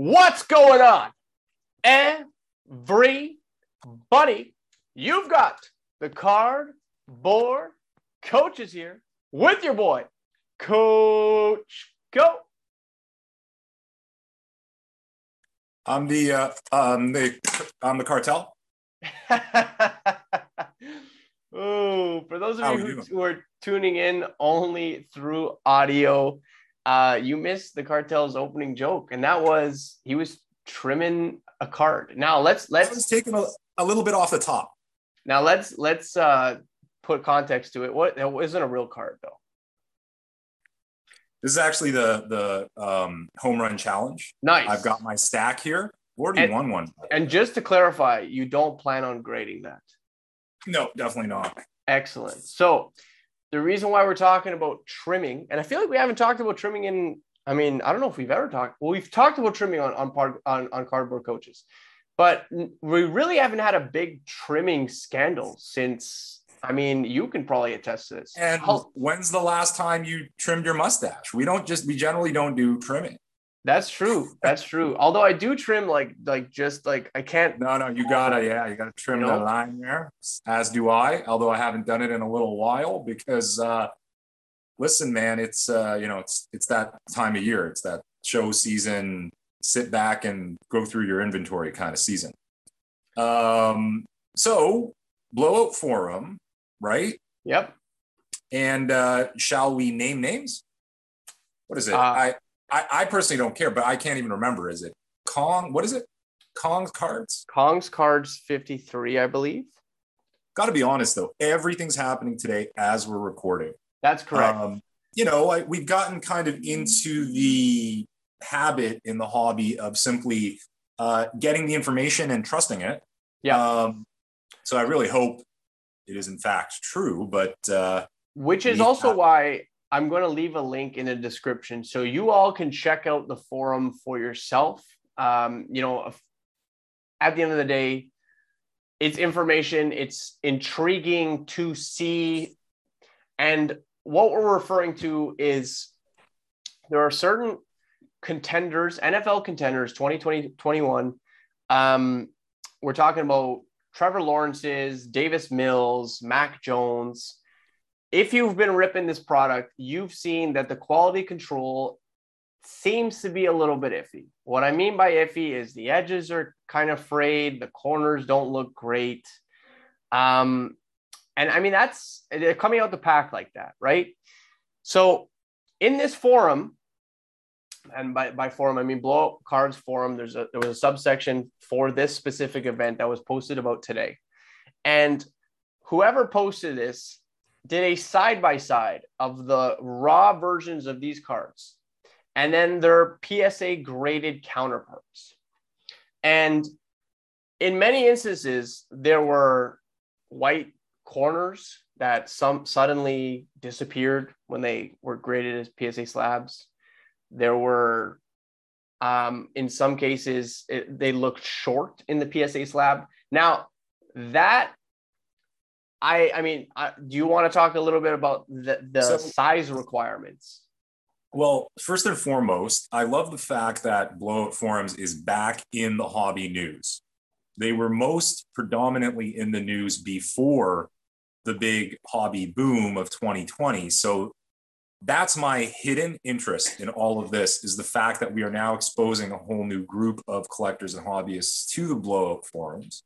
What's going on? Everybody, you've got the cardboard coaches here with your boy, Coach Koe. I'm the uh, um the I'm the cartel. oh, for those of you who, who, are tuning in only through audio, uh, you missed the cartel's opening joke, and that was he was trimming a card. Now let's let's was taking a, a little bit off the top. Now let's let's uh, put context to it. What that wasn't a real card though. This is actually the the um, home run challenge. Nice. I've got my stack here. Already and, won one. And just to clarify, you don't plan on grading that. No, definitely not. Excellent. So the reason why we're talking about trimming, and I feel like we haven't talked about trimming in, I mean, I don't know if we've ever talked, well, we've talked about trimming on, on, part, on, on cardboard coaches, but we really haven't had a big trimming scandal since, I mean, you can probably attest to this. And when's the last time you trimmed your mustache? We don't just, we generally don't do trimming. That's true. That's true. Although I do trim like like just like I can't. No, no, you gotta yeah, you gotta trim you know? the line there. As do I. Although I haven't done it in a little while because uh, listen, man, it's uh, you know it's it's that time of year. It's that show season. Sit back and go through your inventory kind of season. Um, so blowout forum, right? Yep. And uh, shall we name names? What is it? Uh, I I, I personally don't care, but I can't even remember. Is it Kong? What is it? Kong's cards? Kong's cards 53, I believe. Got to be honest though, everything's happening today as we're recording. That's correct. Um, you know, I, we've gotten kind of into the habit in the hobby of simply uh, getting the information and trusting it. Yeah. Um, so I really hope it is in fact true, but uh, which is also have- why I'm going to leave a link in the description so you all can check out the forum for yourself. Um, you know, at the end of the day, it's information, it's intriguing to see. And what we're referring to is there are certain contenders, NFL contenders 2020 21. Um, we're talking about Trevor Lawrence's, Davis Mills, Mac Jones if you've been ripping this product, you've seen that the quality control seems to be a little bit iffy. What I mean by iffy is the edges are kind of frayed, the corners don't look great. Um, and I mean, that's they're coming out the pack like that, right? So in this forum, and by, by forum, I mean blowout cards forum, there's a there was a subsection for this specific event that was posted about today. And whoever posted this did a side by side of the raw versions of these cards and then their PSA graded counterparts. And in many instances, there were white corners that some suddenly disappeared when they were graded as PSA slabs. There were, um, in some cases, it, they looked short in the PSA slab. Now, that I I mean, I, do you want to talk a little bit about the, the so, size requirements? Well, first and foremost, I love the fact that Blowout Forums is back in the hobby news. They were most predominantly in the news before the big hobby boom of 2020. So that's my hidden interest in all of this is the fact that we are now exposing a whole new group of collectors and hobbyists to the blowout forums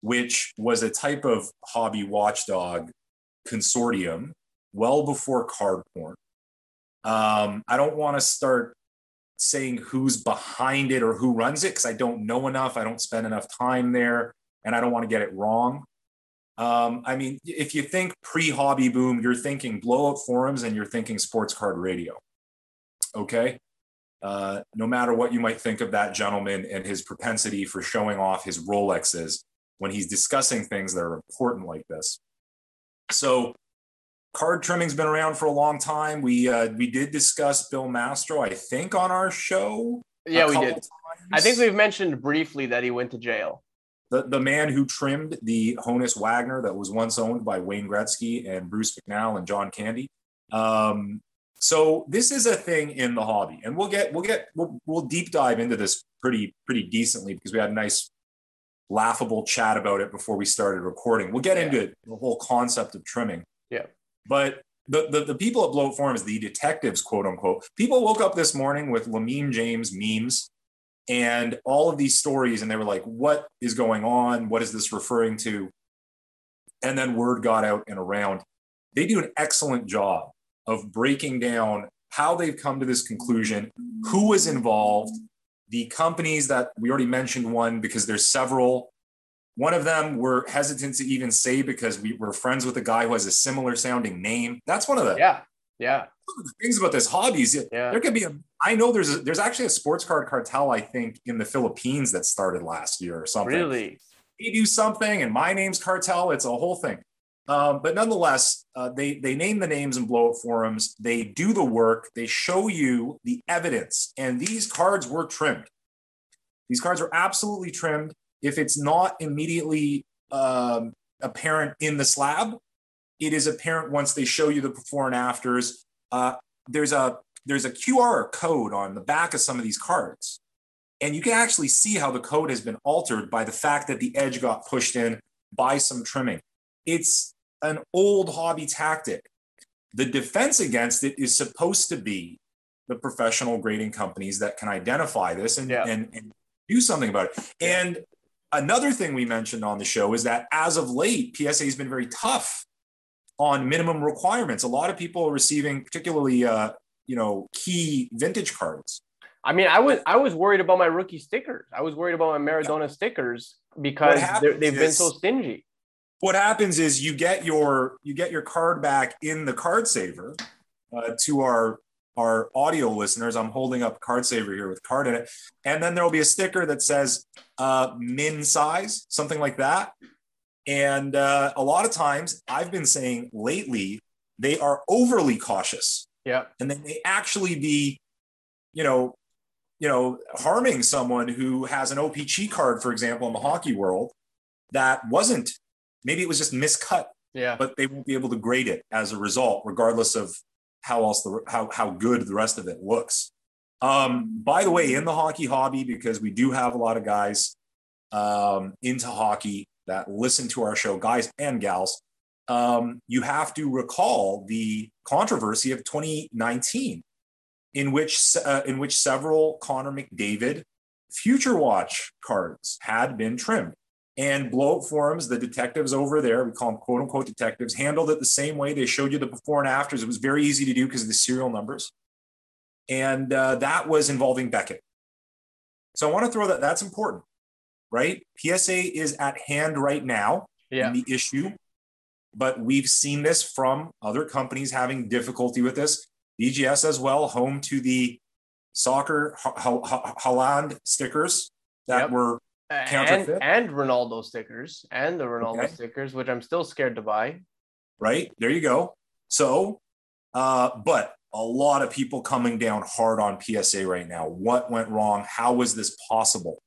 which was a type of hobby watchdog consortium well before card porn. Um, I don't want to start saying who's behind it or who runs it because I don't know enough. I don't spend enough time there and I don't want to get it wrong. Um, I mean, if you think pre hobby boom, you're thinking blowout forums and you're thinking sports card radio. Okay. Uh, no matter what you might think of that gentleman and his propensity for showing off his Rolexes, when he's discussing things that are important like this. So card trimming's been around for a long time. We uh, we did discuss Bill Mastro, I think, on our show. Yeah, we did. Times. I think we've mentioned briefly that he went to jail. The, the man who trimmed the Honus Wagner that was once owned by Wayne Gretzky and Bruce McNall and John Candy. Um, So this is a thing in the hobby, and we'll get we'll get we'll, we'll deep dive into this pretty pretty decently because we had a nice laughable chat about it before we started recording. We'll get Yeah. into the whole concept of trimming. Yeah. But the, the, the people at Blowout Forums, the detectives, quote unquote, people woke up this morning with Lamine James memes and all of these stories, and they were like, what is going on? What is this referring to? And then word got out and around. They do an excellent job of breaking down how they've come to this conclusion, who was involved, the companies that we already mentioned one because there's several. One of them we're hesitant to even say because we, we're friends with a guy who has a similar sounding name. That's one of the Yeah. Yeah. things about this hobby is Yeah. there could be a I know there's a, there's actually a sports card cartel I think in the Philippines that started last year or something. Really. They do something and my name's cartel. It's a whole thing. Um, but nonetheless, uh, they they name the names and blowout forums. They do the work. They show you the evidence, and these cards were trimmed. These cards are absolutely trimmed. If it's not immediately um, apparent in the slab, it is apparent once they show you the before and afters. Uh, there's a there's a QR code on the back of some of these cards, and you can actually see how the code has been altered by the fact that the edge got pushed in by some trimming. It's an old hobby tactic. The defense against it is supposed to be the professional grading companies that can identify this and, Yeah. and, and do something about it. And another thing we mentioned on the show is that as of late, PSA has been very tough on minimum requirements. A lot of people are receiving, particularly, uh, you know, key vintage cards. I mean, I was I was worried about my rookie stickers. I was worried about my Maradona stickers because they've been so stingy. What happens is you get your you get your card back in the card saver uh, to our our audio listeners. I'm holding up card saver here with card in it. And then there'll be a sticker that says uh, min size something like that. And uh, a lot of times i've been saying lately they are overly cautious. Yeah. and they may actually be you know you know harming someone who has an OPC card for example in the hockey world that wasn't maybe it was just miscut Yeah. but they won't be able to grade it as a result regardless of how else the how, how good the rest of it looks um, by the way in the hockey hobby because we do have a lot of guys um, into hockey that listen to our show guys and gals um, you have to recall the controversy of 2019 in which uh, in which several Connor McDavid Future Watch cards had been trimmed. And blowout forums, the detectives over there, we call them quote unquote detectives, handled it the same way. They showed you the before and afters. It was very easy to do because of the serial numbers. And uh, that was involving Beckett. So I want to throw that, that's important, right? PSA is at hand right now Yeah. in the issue, but we've seen this from other companies having difficulty with this. BGS as well, home to the soccer Ho- Ho- Ho- Haaland stickers that Yep. were and and Ronaldo stickers and the Ronaldo Okay. stickers, which I'm still scared to buy. right there. You go. So, uh, but a lot of people coming down hard on PSA right now. What went wrong? How was this possible?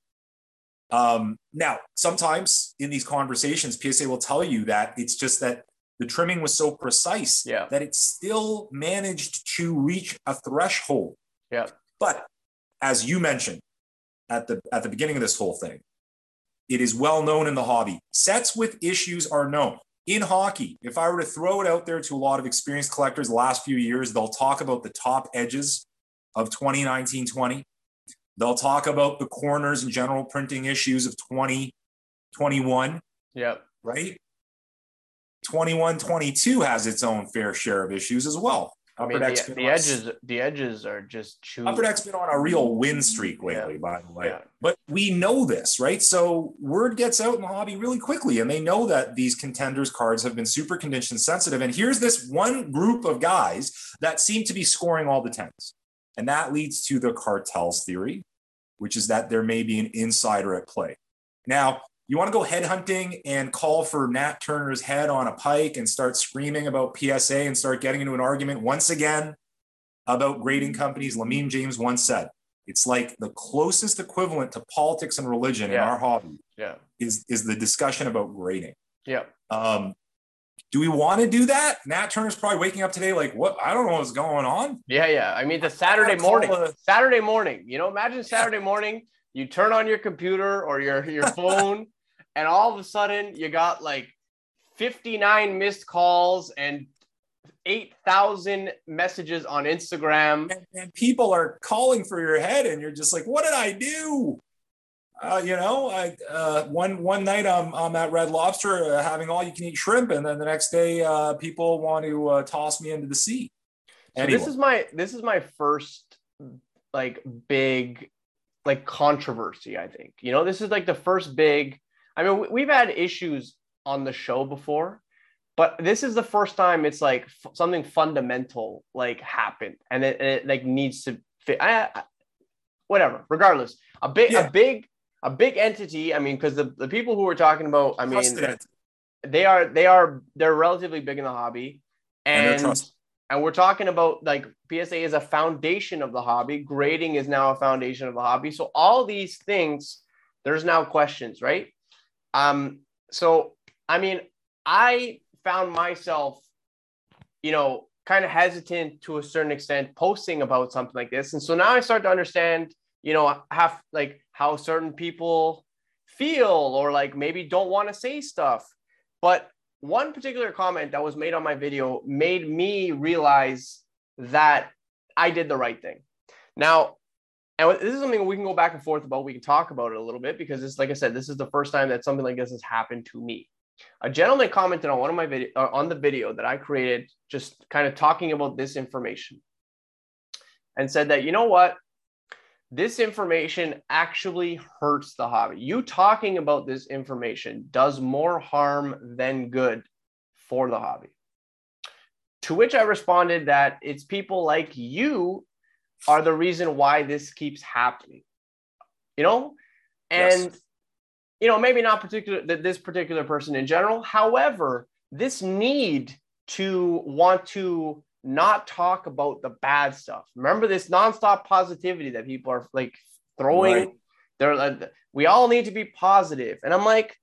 Um, now, sometimes in these conversations, PSA will tell you that it's just that the trimming was so precise Yeah. that it still managed to reach a threshold. Yeah. But as you mentioned at the at the beginning of this whole thing, it is well known in the hobby. Sets with issues are known. In hockey, if I were to throw it out there to a lot of experienced collectors the last few years, they'll talk about the top edges of 2019 20. They'll talk about the corners and general printing issues of 2021, Yep. right? 21 22 has its own fair share of issues as well. I mean, Upper Deck's the, the edges the edges are just chewed. Upper Deck's been on a real win streak lately, by the way. Yeah. But we know this, right? So word gets out in the hobby really quickly, and they know that these contenders cards have been super condition sensitive. And here's this one group of guys that seem to be scoring all the tens. And that leads to the cartels theory, which is that there may be an insider at play. Now, you want to go headhunting and call for Nat Turner's head on a pike and start screaming about PSA and start getting into an argument once again about grading companies. Lamine James once said, it's like the closest equivalent to politics and religion in our hobby Yeah. is, is the discussion about grading. Yeah. Um, do we want to do that? Nat Turner's probably waking up today like, what? I don't know what's going on. Yeah, yeah. I mean, the Saturday morning, a- Saturday morning. You know, imagine Saturday yeah. morning. You turn on your computer or your your phone, and all of a sudden you got like 59 missed calls and 8,000 messages on Instagram. And, and, people are calling for your head, and you're just like, what did I do? Uh, you know, I uh, one one night I'm I'm at Red Lobster uh, having all you can eat shrimp, and then the next day uh, people want to uh, toss me into the sea. Anyway. So this is my this is my first like big like controversy. I think you know this is like the first big. I mean, we've had issues on the show before, but this is the first time it's like f- something fundamental like happened, and it, it like needs to fit. I, I, whatever. Regardless, a big yeah. a big a big entity. I mean, because the, the people who we're talking about, I mean, they are they are they're relatively big in the hobby, and and, and we're talking about like PSA is a foundation of the hobby. Grading is now a foundation of the hobby. So all these things, there's now questions, right? Um. So I mean, I found myself, you know, kind of hesitant to a certain extent posting about something like this, and so now I start to understand you know have like how certain people feel or like maybe don't want to say stuff but one particular comment that was made on my video made me realize that i did the right thing now and this is something we can go back and forth about we can talk about it a little bit because it's like i said this is the first time that something like this has happened to me a gentleman commented on one of my video uh, on the video that i created just kind of talking about this information and said that you know what this information actually hurts the hobby. You talking about this information does more harm than good for the hobby. To which I responded that it's people like you are the reason why this keeps happening. You know? And yes. you know, maybe not particular that this particular person in general. However, this need to want to not talk about the bad stuff. Remember this nonstop positivity that people are like throwing. Right. They're like, we all need to be positive, and I'm like,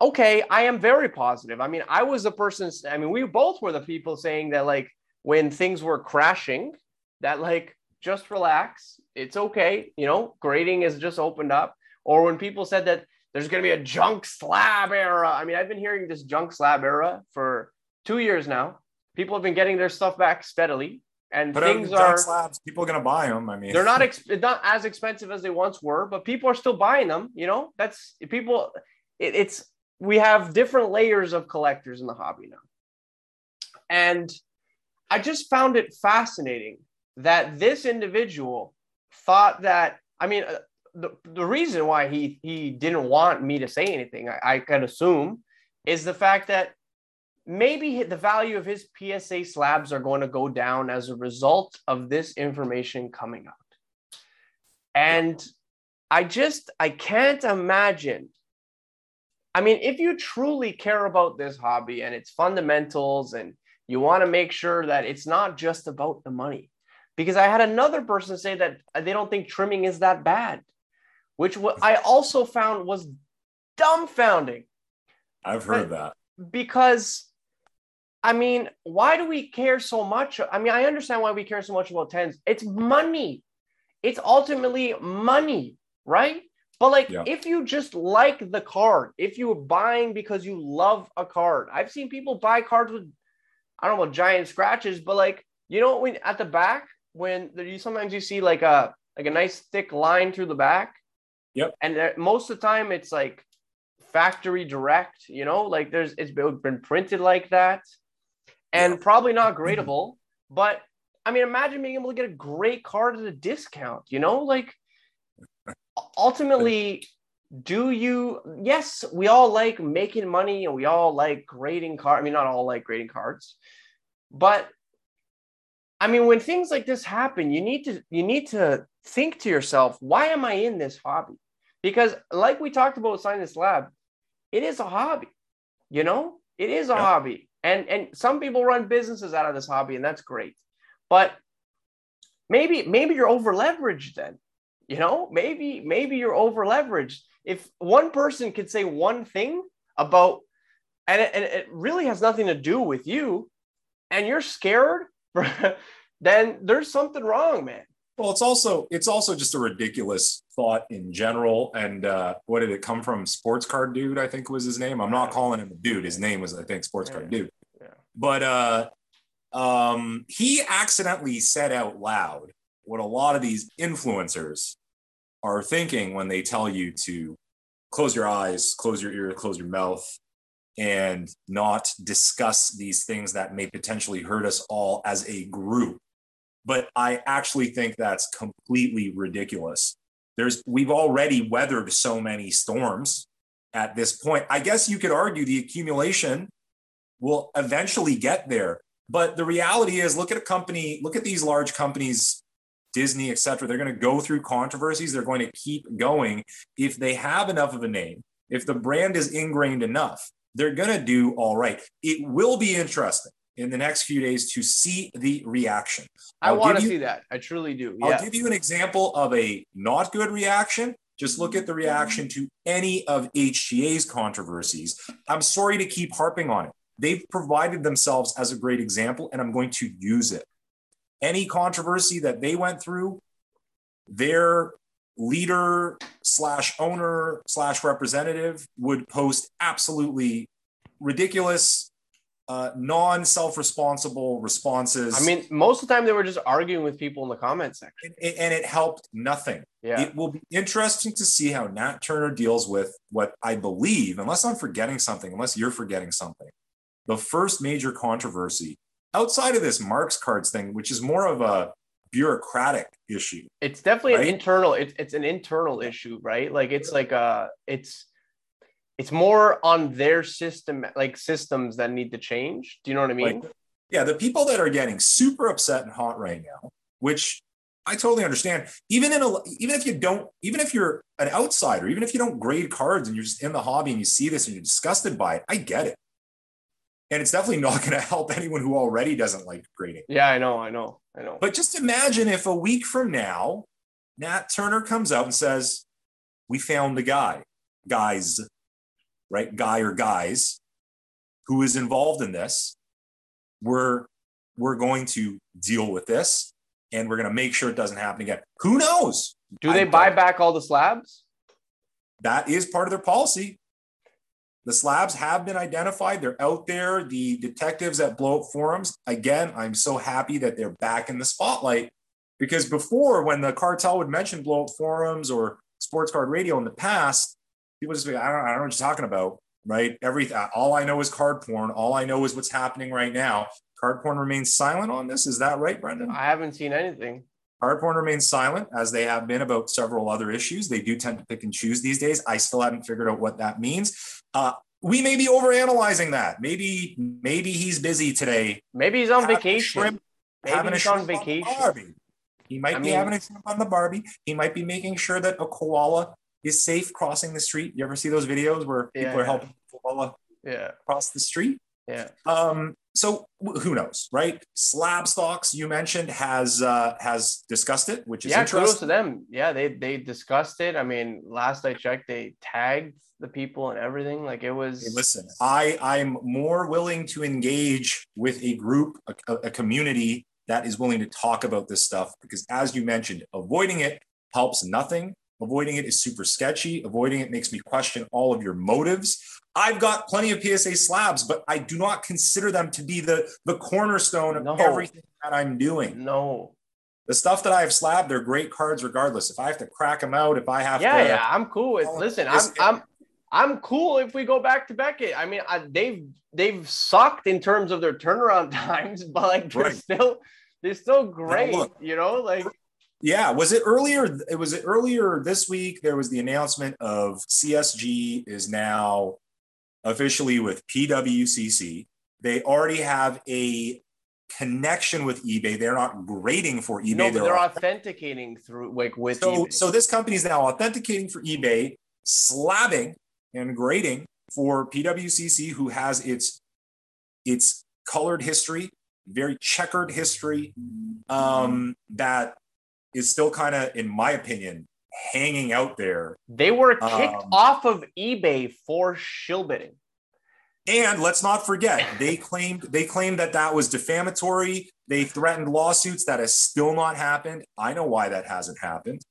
okay, I am very positive. I mean, I was the person. I mean, we both were the people saying that like when things were crashing, that like just relax, it's okay. You know, grading has just opened up, or when people said that there's going to be a junk slab era. I mean, I've been hearing this junk slab era for two years now. People have been getting their stuff back steadily and but things are slabs people are going to buy them i mean they're not ex- not as expensive as they once were but people are still buying them you know? That's people it, it's we have different layers of collectors in the hobby now. And i just found it fascinating that this individual thought that i mean uh, the, the reason why he he didn't want me to say anything I, I can assume is the fact that maybe the value of his PSA slabs are going to go down as a result of this information coming out. And I just, I can't imagine. I mean, if you truly care about this hobby and its fundamentals and you want to make sure that it's not just about the money, because I had another person say that they don't think trimming is that bad, which I also found was dumbfounding. I've heard that. Because I mean, why do we care so much? I mean, I understand why we care so much about tens. It's money. It's ultimately money, right? But like, yeah. if you just like the card, if you're buying because you love a card, I've seen people buy cards with, I don't know, giant scratches, but like, you know, when at the back, when you sometimes you see like a like a nice thick line through the back. Yep. And most of the time, it's like factory direct. You know, like there's it's been printed like that and yeah. probably not gradable. But I mean, imagine being able to get a great card at a discount, you know, like ultimately, do you, yes, we all like making money and we all like grading cards. I mean, not all like grading cards, but I mean, when things like this happen, you need to, you need to think to yourself, why am I in this hobby? Because like we talked about Science lab, it is a hobby, you know, it is a yeah. hobby. And and some people run businesses out of this hobby and that's great. But maybe maybe you're over leveraged then you know? Maybe maybe you're over leveraged if one person could say one thing about and it, and it really has nothing to do with you, and you're scared, then there's something wrong, man. Well, it's also it's also just a ridiculous thought in general. And uh, what did it come from? Sports card dude, I think was his name. I'm not calling him a dude. His name was, I think, sports card dude. Yeah. But uh, um, he accidentally said out loud what a lot of these influencers are thinking when they tell you to close your eyes, close your ear, close your mouth, and not discuss these things that may potentially hurt us all as a group but I actually think that's completely ridiculous. There's we've already weathered so many storms at this point. I guess you could argue the accumulation will eventually get there. But the reality is look at a company, look at these large companies, Disney, et cetera. They're going to go through controversies. They're going to keep going. If they have enough of a name, if the brand is ingrained enough, they're going to do all right. It will be interesting in the next few days to see the reaction. I want to see that. I truly do. I'll give you an example of a not good reaction. Just look at the reaction to any of HTA's controversies. I'm sorry to keep harping on it. They've provided themselves as a great example, and I'm going to use it. Any controversy that they went through, their leader slash owner slash representative would post absolutely ridiculous uh, non self responsible responses. I mean, most of the time they were just arguing with people in the comment section, and, and it helped nothing. Yeah. It will be interesting to see how Nat Turner deals with what I believe, unless I'm forgetting something, unless you're forgetting something, the first major controversy outside of this Marks cards thing, which is more of a bureaucratic issue. It's definitely right? an internal. It's it's an internal issue, right? Like it's like a it's it's more on their system like systems that need to change do you know what i mean like, yeah the people that are getting super upset and hot right now which i totally understand even in a even if you don't even if you're an outsider even if you don't grade cards and you're just in the hobby and you see this and you're disgusted by it i get it and it's definitely not going to help anyone who already doesn't like grading yeah i know i know i know but just imagine if a week from now nat turner comes out and says we found the guy guys right, guy or guys who is involved in this, we're we're going to deal with this and we're going to make sure it doesn't happen again. Who knows? Do they I buy back all the slabs? That is part of their policy. The slabs have been identified. They're out there. The detectives at Blowout Forums, again, I'm so happy that they're back in the spotlight because before, when the cartel would mention Blowout Forums or Sports Card Radio in the past, people just be, I don't, I don't know what you're talking about, right? Everything, uh, all I know is card porn. All I know is what's happening right now. Card porn remains silent on this. Is that right, Brendan? I haven't seen anything. Card remains silent, as they have been about several other issues. They do tend to pick and choose these days. I still haven't figured out what that means. Uh, we may be overanalyzing that. Maybe, maybe he's busy today. Maybe he's on vacation. Shrimp, maybe having he's a on vacation. On he might I be mean, having a shrimp on the Barbie. He might be making sure that a koala is safe crossing the street. You ever see those videos where people yeah, are helping koala yeah. cross the street? Yeah. Um, so who knows, right? Slab stocks you mentioned has uh, has discussed it, which is yeah, interesting. kudos to them. Yeah, they they discussed it. I mean, last I checked, they tagged the people and everything. Like it was. Hey, listen, I I'm more willing to engage with a group, a, a community that is willing to talk about this stuff because, as you mentioned, avoiding it helps nothing. Avoiding it is super sketchy. Avoiding it makes me question all of your motives. I've got plenty of PSA slabs, but I do not consider them to be the, the cornerstone of no. everything that I'm doing. No. The stuff that I have slabbed, they're great cards regardless. If I have to crack them out, if I have yeah, to. Yeah, yeah, I'm cool with listen, I'm I'm I'm cool if we go back to Beckett. I mean, I, they've they've sucked in terms of their turnaround times, but like they're right. still they're still great, look, you know, like yeah, was it earlier? It was it earlier this week. There was the announcement of CSG is now officially with PWCC. They already have a connection with eBay. They're not grading for eBay. No, they're, they're authenticating through like with so, eBay. So this company is now authenticating for eBay, slabbing and grading for PWCC, who has its its colored history, very checkered history, um, that is still kind of, in my opinion, hanging out there. They were kicked um, off of eBay for shill bidding. And let's not forget, they claimed they claimed that that was defamatory. They threatened lawsuits. That has still not happened. I know why that hasn't happened.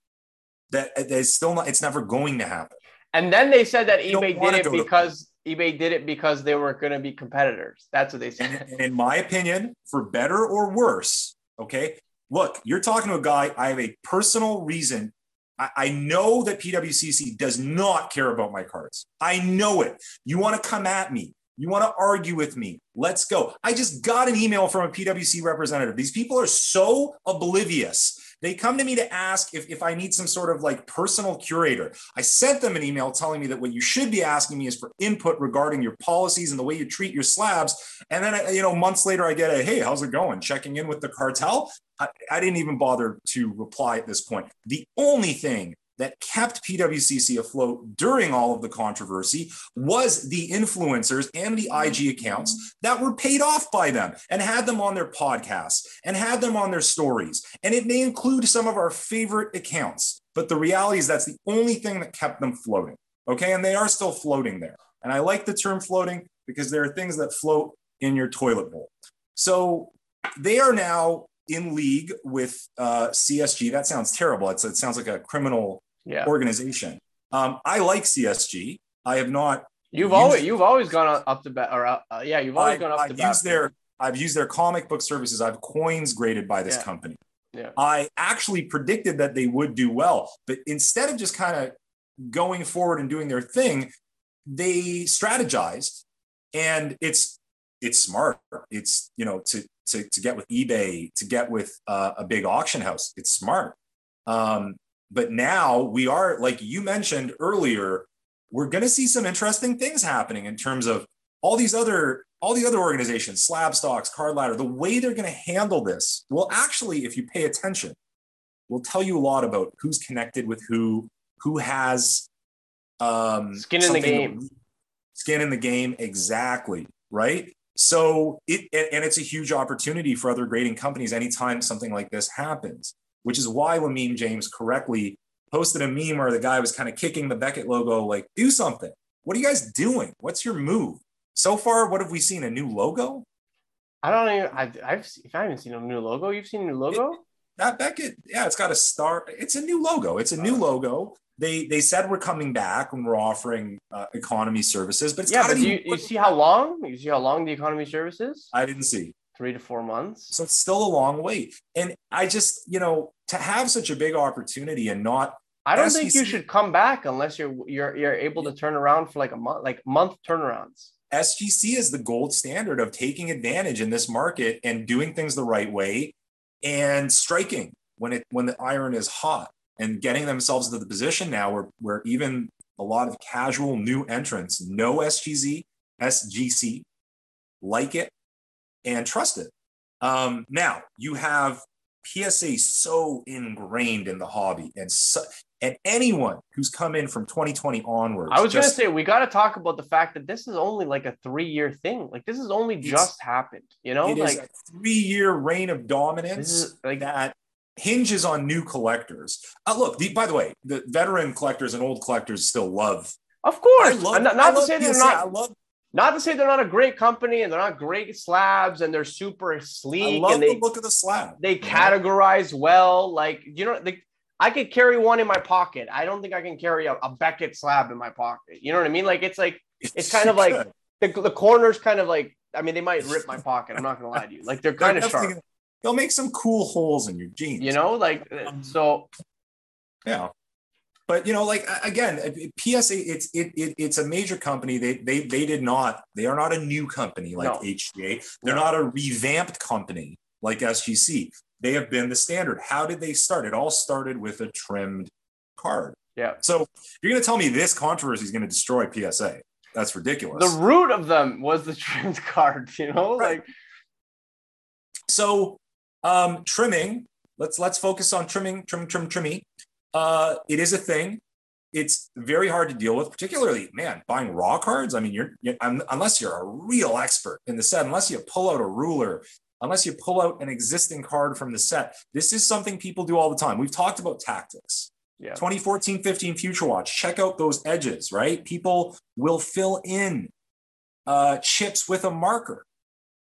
That it's still not. It's never going to happen. And then they said that eBay did it because to- eBay did it because they were going to be competitors. That's what they said. And in my opinion, for better or worse, okay. Look, you're talking to a guy. I have a personal reason I, I know that PWCC does not care about my cards. I know it. You want to come at me. You want to argue with me? Let's go. I just got an email from a PWC representative. These people are so oblivious. They come to me to ask if, if I need some sort of like personal curator. I sent them an email telling me that what you should be asking me is for input regarding your policies and the way you treat your slabs. And then, you know, months later, I get a, hey, how's it going? Checking in with the cartel. I, I didn't even bother to reply at this point. The only thing that kept PWCC afloat during all of the controversy was the influencers and the IG accounts that were paid off by them and had them on their podcasts and had them on their stories. And it may include some of our favorite accounts, but the reality is that's the only thing that kept them floating. Okay. And they are still floating there. And I like the term floating because there are things that float in your toilet bowl. So they are now in league with uh, CSG. That sounds terrible. It's, it sounds like a criminal yeah. organization. Um, I like CSG. I have not. You've always you've always gone up to bat or uh, yeah you've always I, gone up I've to bat. Used their, I've used their comic book services. I've coins graded by this yeah. company. Yeah. I actually predicted that they would do well, but instead of just kind of going forward and doing their thing, they strategized, and it's it's smart. It's you know to to, to get with eBay, to get with uh, a big auction house. It's smart. Um, but now we are, like you mentioned earlier, we're going to see some interesting things happening in terms of all these other all the other organizations, slab stocks, card ladder, the way they're going to handle this will actually, if you pay attention, will tell you a lot about who's connected with who, who has um, skin in the game. Skin in the game, exactly. Right. So it and it's a huge opportunity for other grading companies anytime something like this happens, which is why Lamine James correctly posted a meme where the guy was kind of kicking the Beckett logo, like, do something. What are you guys doing? What's your move? So far, what have we seen? A new logo? I don't even. I've, I've if I haven't seen a new logo. You've seen a new logo? It, that Beckett, yeah, it's got a star. It's a new logo. It's a new logo they they said we're coming back and we're offering uh, economy services, but yeah, but you, you see how long you see how long the economy services? I didn't see three to four months. So it's still a long wait, and I just you know to have such a big opportunity and not. I don't SEC, think you should come back unless you're you're you're able to turn around for like a month, like month turnarounds. SGC is the gold standard of taking advantage in this market and doing things the right way and striking when it when the iron is hot and getting themselves into the position now where, where even a lot of casual new entrants know SGZ, SGC, like it, and trust it. Um, now you have PSA so ingrained in the hobby, and so, and anyone who's come in from 2020 onwards. I was going to say we got to talk about the fact that this is only like a three year thing. Like this has only just happened. You know, like a three year reign of dominance like that hinges on new collectors. Uh, look, the, by the way, the veteran collectors and old collectors still love. Of course, love, not, not to say they're not. Love, not to say they're not a great company and they're not great slabs and they're super sleek. I love and they, the look of the slab. They categorize well. Like you know, they, I could carry one in my pocket. I don't think I can carry a, a Beckett slab in my pocket. You know what I mean? Like it's like it's kind of like the, the corners kind of like. I mean, they might rip my pocket. I'm not gonna lie to you. Like they're kind of sharp they'll make some cool holes in your jeans. You know, like um, so. Yeah, but you know, like again, PSA, it's it, it it's a major company. They they they did not. They are not a new company like no. HGA. They're no. not a revamped company like SGC. They have been the standard. How did they start? It all started with a trimmed card. Yeah. So you're going to tell me this controversy is going to destroy PSA? That's ridiculous. The root of them was the trimmed card. You know, right. like. So um, trimming. Let's let's focus on trimming, trim, trim, trimmy. Uh, it is a thing. It's very hard to deal with, particularly man buying raw cards. I mean, you're, you're unless you're a real expert in the set, unless you pull out a ruler, unless you pull out an existing card from the set. This is something people do all the time. We've talked about tactics. Yeah. 2014 15 Future Watch, check out those edges, right? People will fill in uh, chips with a marker.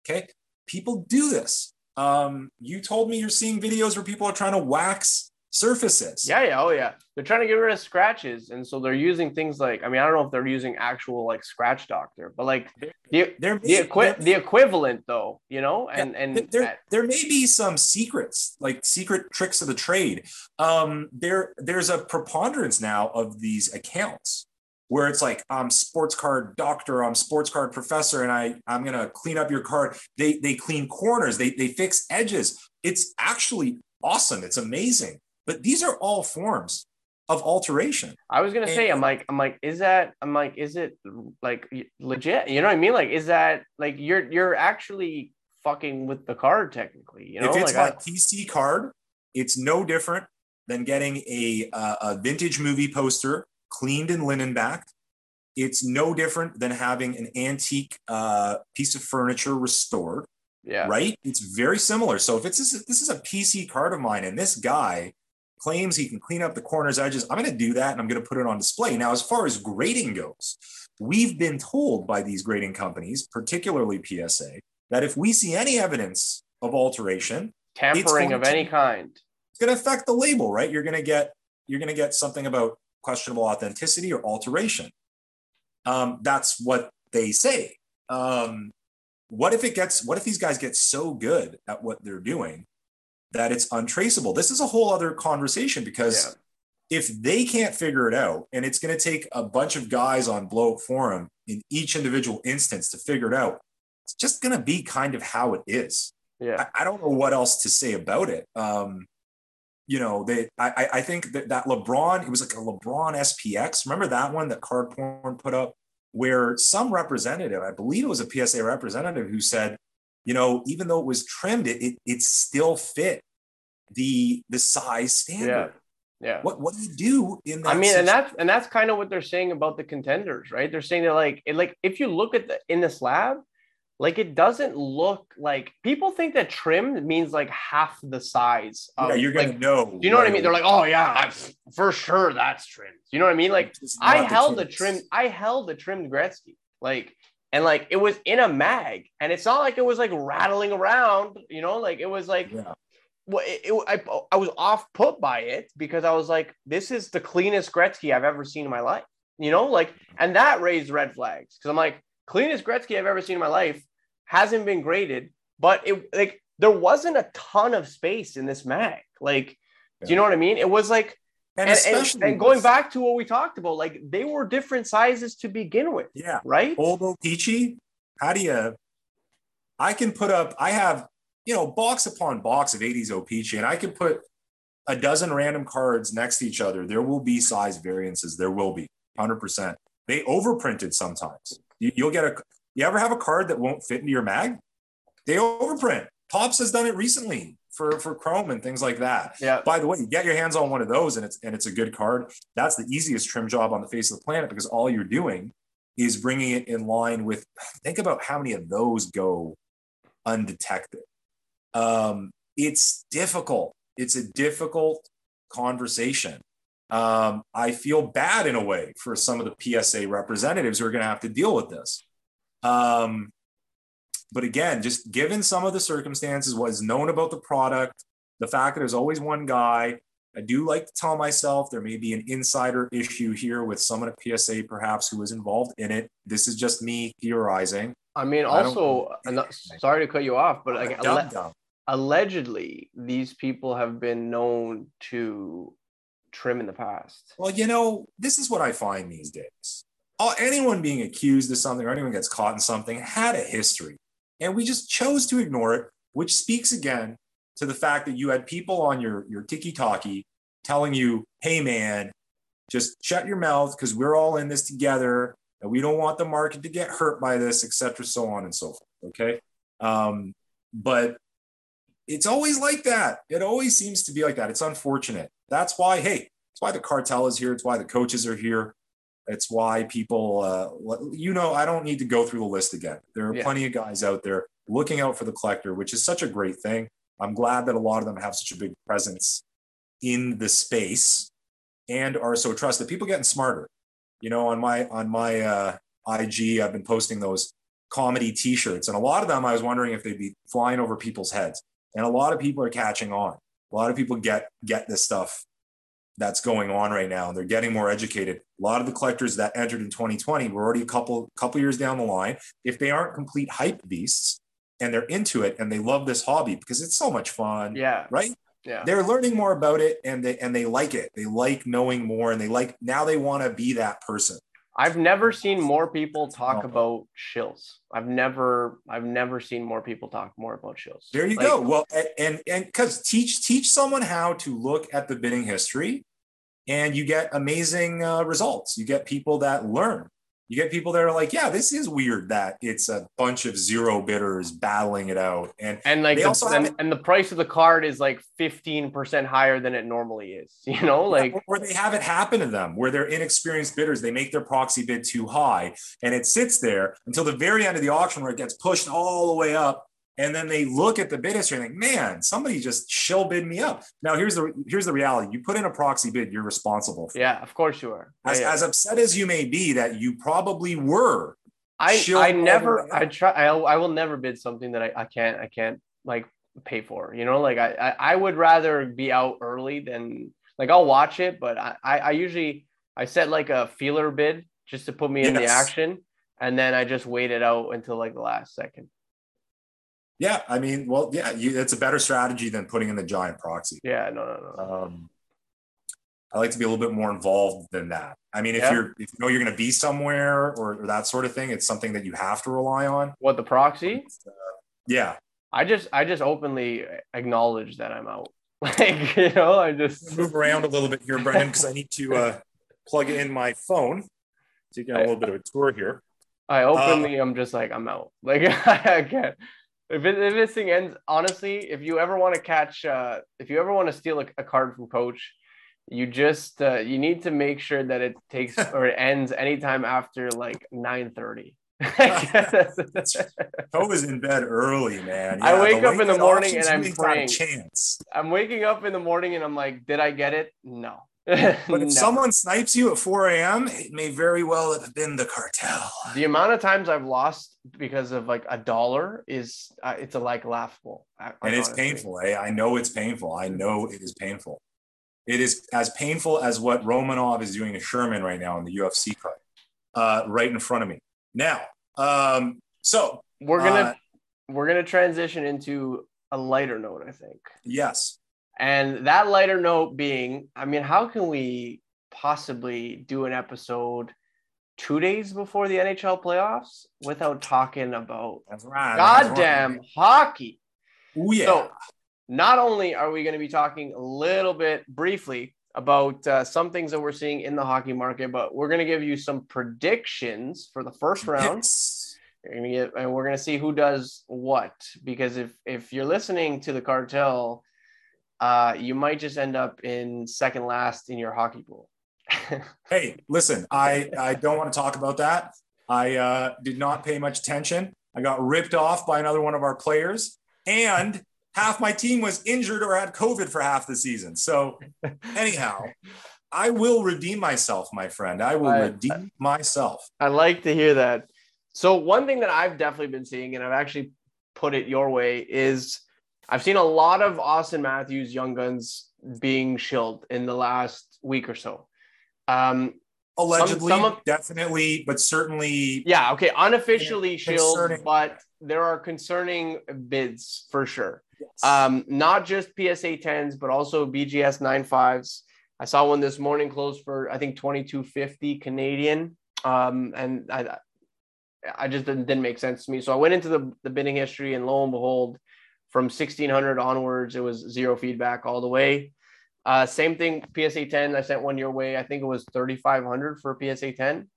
Okay, people do this. Um, you told me you're seeing videos where people are trying to wax surfaces. Yeah, yeah, oh yeah. They're trying to get rid of scratches, and so they're using things like I mean, I don't know if they're using actual like scratch doctor, but like the There the, equi- the equivalent though, you know, and Yeah, and there, there may be some secrets, like secret tricks of the trade. Um, there, there's a preponderance now of these accounts where it's like I'm sports card doctor, I'm sports card professor, and I I'm gonna clean up your card. They they clean corners, they they fix edges. It's actually awesome. It's amazing. But these are all forms of alteration. I was gonna say, I'm like, I'm like, is that? I'm like, is it like legit? You know what I mean? Like, is that like you're you're actually fucking with the card technically? You know, if it's like my PC card, it's no different than getting a, uh, a vintage movie poster cleaned and linen backed. It's no different than having an antique uh, piece of furniture restored, yeah, right? It's very similar. So if it's this, this is a PC card of mine, and this guy claims he can clean up the corners, edges, I'm going to do that, and I'm going to put it on display. Now, as far as grading goes, we've been told by these grading companies, particularly PSA, that if we see any evidence of alteration, tampering of to- any kind. it's going to affect the label, right? You're going to get you're going to get something about questionable authenticity or alteration. Um, that's what they say. Um, what if it gets? What if these guys get so good at what they're doing that it's untraceable? This is a whole other conversation because if they can't figure it out, and it's going to take a bunch of guys on Blowout Forum in each individual instance to figure it out, it's just going to be kind of how it is. Yeah, I, I don't know what else to say about it. Um, you know, they I, I- I think that, that LeBron, it was like a LeBron SPX. Remember that one that card porn put up where some representative, I believe it was a PSA representative who said, you know, even though it was trimmed, it it, it still fit the the size standard. yeah. yeah. What what do you do in that? I mean, and that's and that's kind of what they're saying about the contenders, right? They're saying that like it, like if you look at the in the slab, like it doesn't look like people think that trim means like half the size. Of, yeah, you're gonna like, know. do you know what I mean? They're like, oh yeah, for sure that's trimmed. You know what I mean? Like I held the trim, I held the trimmed Gretzky, like and like it was in a mag, and it's not like it was like rattling around. You know, like it was like Yeah. well, it, it- I, I was off put by it because I was like, this is the cleanest Gretzky I've ever seen in my life. You know, like, and that raised red flags because I'm like, cleanest Gretzky I've ever seen in my life hasn't been graded, but it like there wasn't a ton of space in this mag. Like, do you know what I mean? It was like, and, and, especially and going back to what we talked about, like they were different sizes to begin with, yeah. right? old O-Pee-Chee, how do you? I can put up. I have you know box upon box of 80s O-Pee-Chee, and I can put a dozen random cards next to each other. There will be size variances. There will be 100. percent They overprinted sometimes. You, you'll get a. You ever have a card that won't fit into your mag? They overprint. Topps has done it recently for for Chrome and things like that. Yeah. By the way, you get your hands on one of those and it's and it's a good card. That's the easiest trim job on the face of the planet because all you're doing is bringing it in line with. Think about how many of those go undetected. Um, it's difficult. It's a difficult conversation. Um, I feel bad in a way for some of the PSA representatives who are going to have to deal with this. Um, but again, just given some of the circumstances, what is known about the product, the fact that there's always one guy, I do like to tell myself there may be an insider issue here with someone at PSA perhaps who was involved in it. This is just me theorizing. I mean, also, and uh, not- sorry to cut you off, but like, Dumb, alle- dumb. allegedly these people have been known to trim in the past Well, you know, this is what I find these days. All, anyone being accused of something or anyone gets caught in something had a history. And we just chose to ignore it, which speaks again to the fact that you had people on your, your tiki talkie telling you, hey, man, just shut your mouth because we're all in this together and we don't want the market to get hurt by this, et cetera, so on and so forth. Okay. Um, but it's always like that. It always seems to be like that. It's unfortunate. That's why, hey, it's why the cartel is here. It's why the coaches are here. It's why people, uh, you know, I don't need to go through the list again. There are Yeah. plenty of guys out there looking out for the collector, which is such a great thing. I'm glad that a lot of them have such a big presence in the space and are so trusted. People getting smarter. You know, on my on my uh, IG, I've been posting those comedy t-shirts and a lot of them i was wondering if they'd be flying over people's heads and a lot of people are catching on a lot of people get get this stuff that's going on right now. And they're getting more educated. A lot of the collectors that entered in 2020 were already a couple couple years down the line. If they aren't complete hype beasts and they're into it and they love this hobby because it's so much fun Yeah. right? Yeah. they're learning more about it and they and they like it. They like knowing more and they like now they want to be that person I've never seen more people talk about shills. I've never I've never seen more people talk more about shills. There you Like, go. Well, and and because teach teach someone how to look at the bidding history, and you get amazing uh, results. You get people that learn. You get people that are like, yeah, this is weird that it's a bunch of zero bidders battling it out, and And like the, and, and the price of the card is like 15% higher than it normally is. You know, like or, or they have it happen to them where they're inexperienced bidders. They make their proxy bid too high, and it sits there until the very end of the auction where it gets pushed all the way up. And then they look at the bid history and think, man, somebody just shill bid me up. Now here's the here's the reality. You put in a proxy bid, you're responsible for. yeah, of course you are. As, Yeah, as upset as you may be that you probably were. I I never I try I, I will never bid something that I, I can't I can't like pay for. You know, like I, I I would rather be out early than like I'll watch it, but I I, I usually I set like a feeler bid just to put me in the action, and then I just wait it out until like the last second. Yeah, I mean, well, yeah, you, it's a better strategy than putting in the giant proxy. Yeah, no, no, no. um, I like to be a little bit more involved than that. I mean, if Yeah. you're if you know you're going to be somewhere or, or that sort of thing, it's something that you have to rely on. What the proxy? Yeah, I just I just openly acknowledge that I'm out. Like you know, I just move around a little bit here, Brendan, because I need to uh, plug in my phone. Taking a little bit of a tour here. I Uh, openly I'm just like I'm out. Like I can't. If, it, if this thing ends, honestly, if you ever want to catch, uh, if you ever want to steal a, a card from Coach, you just uh, you need to make sure that it takes or it ends anytime after like nine thirty. Poe is in bed early, man. I wake up in the morning and I'm you ain't got a praying. Chance. I'm waking up in the morning and I'm like, did I get it? No. But if No. someone snipes you at 4 a.m., it may very well have been the cartel. the amount of times I've lost because of like a dollar is uh, it's a like laughable. I- and it's painful. Eh? I know it's painful. I know it is painful. It is as painful as what Romanov is doing to Sherman right now in the UFC card, uh, right in front of me. Now, um, so We're gonna uh, we're gonna transition into a lighter note, I think. yes, And that lighter note being, I mean, how can we possibly do an episode two days before the NHL playoffs without talking about right. goddamn right. hockey? Oh yeah. So, not only are we going to be talking a little bit briefly about uh, some things that we're seeing in the hockey market, but we're going to give you some predictions for the first round. Yes. Get, and we're gonna see who does what. Because if if you're listening to the cartel, uh, you might just end up in second last in your hockey pool. Hey, listen, I I don't want to talk about that. I uh, did not pay much attention. I got ripped off by another one of our players, and half my team was injured or had COVID for half the season. So, anyhow, I will redeem myself, my friend. I will I- redeem myself. I like to hear that. So one thing that I've definitely been seeing, and I've actually put it your way, is I've seen a lot of Auston Matthews young guns being shilled in the last week or so. Um, Allegedly, some of- definitely, but certainly, yeah, okay, unofficially shilled, but there are concerning bids for sure. yes. Um, not just PSA 10s, but also BGS 95s. I saw one this morning close for I think 2250 Canadian. Um, and I I just didn't, didn't make sense to me. So I went into the, the bidding history and lo and behold, from 1600 onwards, it was zero feedback all the way. Uh, same thing, PSA 10. I sent one your way. I think it was 3500 for PSA 10.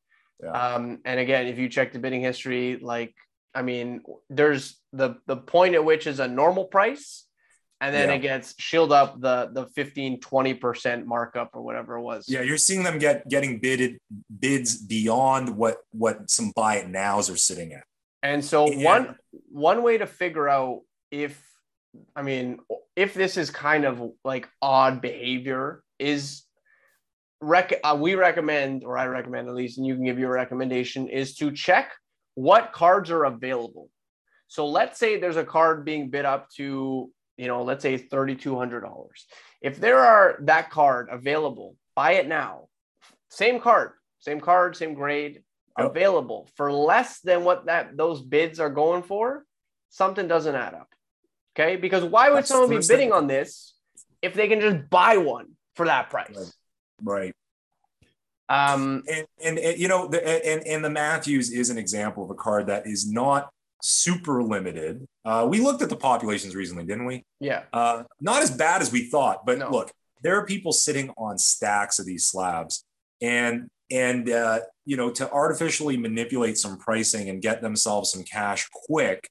Yeah. Um, and again, if you check the bidding history, like, I mean, there's the the point at which is a normal price, and then Yeah. it gets shield up the the 15, 20% markup or whatever it was. yeah, you're seeing them get getting bidded bids beyond what what some buy it nows are sitting at. And so Yeah. one one way to figure out if I mean if this is kind of like odd behavior is rec- uh, we recommend or I recommend at least and you can give your recommendation is to check what cards are available. So let's say there's a card being bid up to, you know, let's say $3,200. If there are that card available, buy it now. Same card, same card, same grade, available for less than what that those bids are going for, something doesn't add up. Okay, because why would That's someone be bidding on this if they can just buy one for that price? Right. right. Um, and, and, and, you know, the, and, and the Matthews is an example of a card that is not super limited. Uh, we looked at the populations recently, didn't we? Yeah. Uh, not as bad as we thought, but no. look, there are people sitting on stacks of these slabs, and and uh, you know to artificially manipulate some pricing and get themselves some cash quick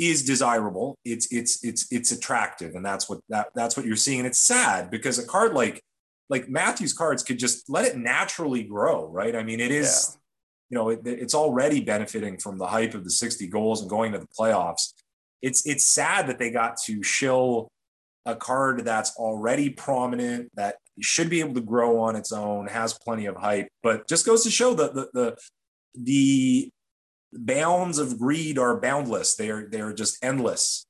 is desirable. It's it's it's it's attractive, and that's what that that's what you're seeing. And it's sad because a card like like Matthews cards could just let it naturally grow, right? I mean, it is. Yeah. You know, it, it's already benefiting from the hype of the 60 goals and going to the playoffs. It's it's sad that they got to shill a card that's already prominent, that should be able to grow on its own, has plenty of hype, but just goes to show that the the the bounds of greed are boundless. They are they are just endless,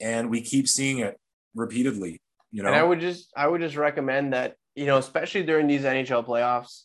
and we keep seeing it repeatedly. You know, and I would just I would just recommend that you know, especially during these NHL playoffs,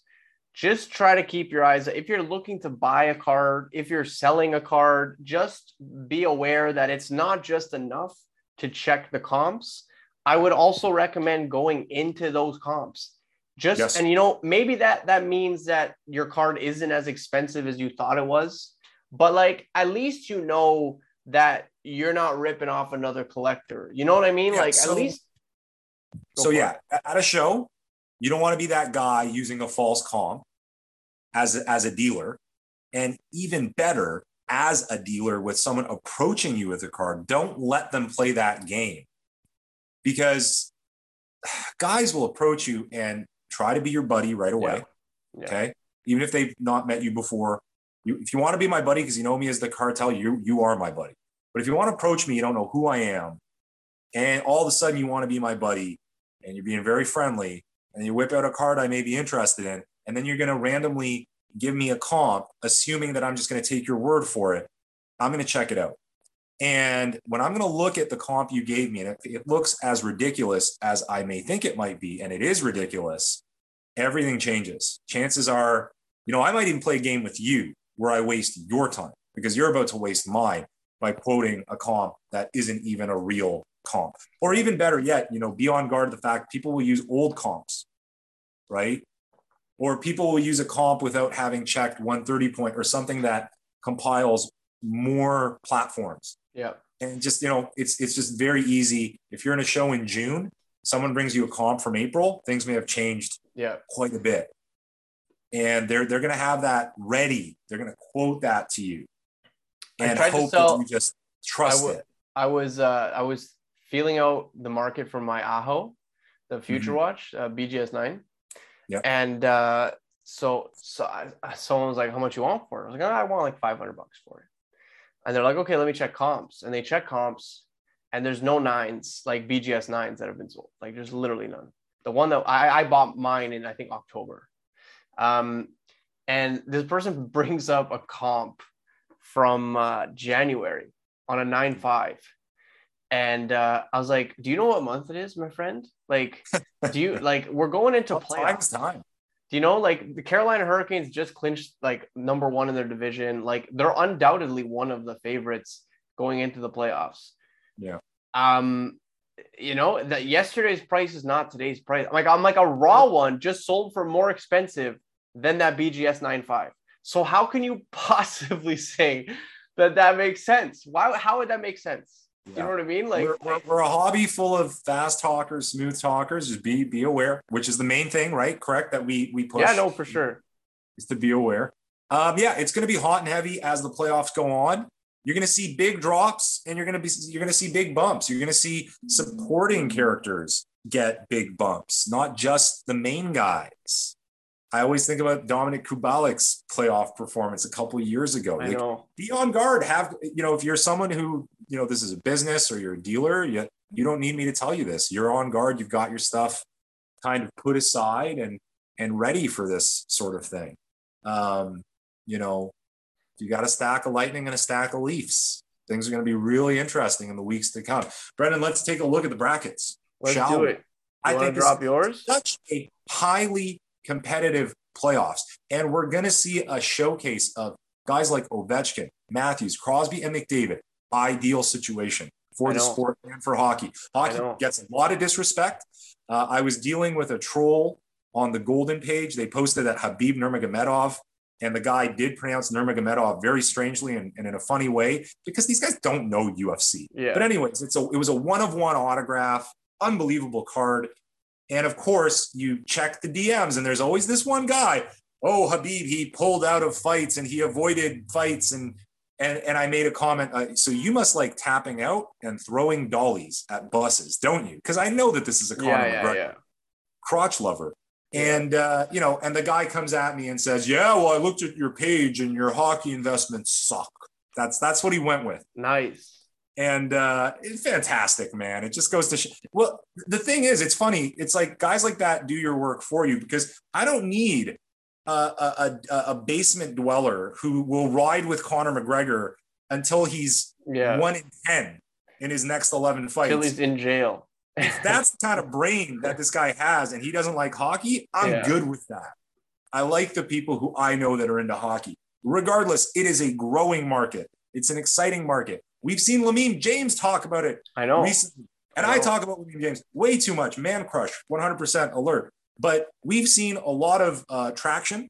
just try to keep your eyes. If you're looking to buy a card, if you're selling a card, just be aware that it's not just enough to check the comps. I would also recommend going into those comps just yes. and you know maybe that that means that your card isn't as expensive as you thought it was but like at least you know that you're not ripping off another collector. You know what I mean? Yeah, like so, at least. So yeah, it. at a show, you don't want to be that guy using a false comp as a, as a dealer, and even better as a dealer with someone approaching you with a card. Don't let them play that game because guys will approach you and try to be your buddy right away. Yeah. Yeah. Okay, even if they've not met you before, you, if you want to be my buddy because you know me as the cartel, you you are my buddy. But if you want to approach me, you don't know who I am, and all of a sudden you want to be my buddy, and you're being very friendly, and you whip out a card I may be interested in, and then you're going to randomly give me a comp, assuming that I'm just going to take your word for it. I'm going to check it out. And when I'm going to look at the comp you gave me, and it looks as ridiculous as I may think it might be, and it is ridiculous, everything changes. Chances are, you know, I might even play a game with you where I waste your time because you're about to waste mine by quoting a comp that isn't even a real comp. Or even better yet, you know, be on guard of the fact people will use old comps, right? Or people will use a comp without having checked 130 point or something that compiles more platforms. Yeah. And just, you know, it's it's just very easy. If you're in a show in June, someone brings you a comp from April, things may have changed yeah. quite a bit and they're they're going to have that ready. They're going to quote that to you, and hope sell, that you just trust I w- it. I was uh, I was feeling out the market for my Aho, the Future mm-hmm. Watch uh, BGS nine, yeah, and uh, so so I, someone was like, "How much you want for it?" I was like, oh, "I want like five hundred bucks for it," and they're like, "Okay, let me check comps," and they check comps, and there's no nines like BGS nines that have been sold. Like there's literally none. The one that I, I bought mine in I think October um, and this person brings up a comp from uh, January on a 9 5. And uh, I was like, Do you know what month it is, my friend? Like, do you like we're going into playoffs time? Do you know like the Carolina Hurricanes just clinched like number one in their division? Like, they're undoubtedly one of the favorites going into the playoffs. Yeah. Um, you know that yesterday's price is not today's price. Like I'm like a raw one just sold for more expensive than that BGS 95. So how can you possibly say that that makes sense? Why? How would that make sense? Yeah. You know what I mean? Like we're, we're, we're, a hobby full of fast talkers, smooth talkers. Just be be aware, which is the main thing, right? Correct that we we push. Yeah, no, for sure. Is to be aware. Um, yeah, it's going to be hot and heavy as the playoffs go on. You're going to see big drops, and you're going to be you're going to see big bumps. You're going to see supporting characters get big bumps, not just the main guys. I always think about Dominik Kubalik's playoff performance a couple years ago. Like, know. Be on guard. Have you know if you're someone who you know this is a business or you're a dealer, you you don't need me to tell you this. You're on guard. You've got your stuff kind of put aside and and ready for this sort of thing. Um, you know, You got a stack of Lightning and a stack of Leafs. Things are going to be really interesting in the weeks to come. Brendan, let's take a look at the brackets. Let's Shall do we? it. I think drop yours. Such a highly competitive playoffs, and we're going to see a showcase of guys like Ovechkin, Matthews, Crosby, and McDavid. Ideal situation for the sport and for hockey. Hockey gets a lot of disrespect. Uh, I was dealing with a troll on the Golden page. They posted that Khabib Nurmagomedov, and the guy did pronounce Nurmagomedov very strangely and, and, in a funny way because these guys don't know UFC. Yeah. But anyways, it's a it was a one of one autograph, unbelievable card. And of course, you check the DMs, and there's always this one guy. Oh, Khabib, he pulled out of fights and he avoided fights and and and I made a comment. Uh, so you must like tapping out and throwing dollies at buses, don't you? Because I know that this is a Conor yeah, yeah, yeah. crotch lover. And uh, you know, and the guy comes at me and says, "Yeah, well, I looked at your page and your hockey investments suck." That's that's what he went with. Nice. And uh, it's fantastic, man. It just goes to sh- well. The thing is, it's funny. It's like guys like that do your work for you because I don't need a, a, a, basement dweller who will ride with Conor McGregor until he's yeah. one in 10 in his next 11 fights. Until he's in jail. if that's the kind of brain that this guy has and he doesn't like hockey, I'm yeah. good with that. I like the people who I know that are into hockey. Regardless, it is a growing market. It's an exciting market. We've seen Lamine James talk about it I know. recently. And I, I talk about Lamine James way too much. Man crush, 100% alert. But we've seen a lot of uh, traction